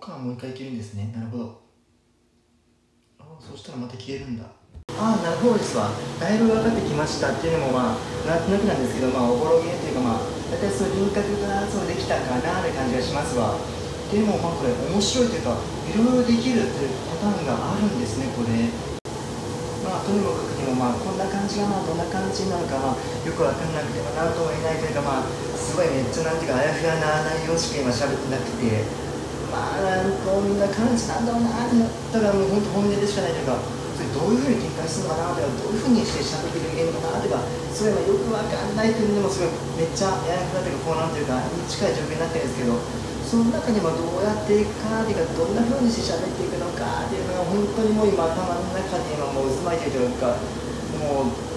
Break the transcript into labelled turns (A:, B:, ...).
A: かもう一回いけるんですね。なるほど。あそしたらまた消えるんだ。ああなるほどですわ。だいぶ分かってきましたっていうのもまあなんとなくなんですけどまあおぼろげというかまあ大体その輪郭がそうできたかなって感じがしますわ。でもまあこれ面白いというかいろいろできるっていうパターンがあるんですねこれ。まあとにもかくにもまあこんな感じがまあどんな感じなのかまあよく分かんなくてもなんとも言えないというかまあすごいめっちゃなんていうかあやふやな内容しか今喋ってなくて。まあこんな感じなんだろうなってなったらもう本当本音でしかないというかそれどういうふうに展開するのかなとかどういうふうにして喋ってくれるのかなとかそういうのよくわかんないというのもすごいめっちゃややふやというかこうなんていうかに近い状況になってるんですけどその中にもどうやっていくかっていうかどんなふうにして喋っていくのかっていうのが本当にもう今頭の中に今もう渦巻いてるというかもう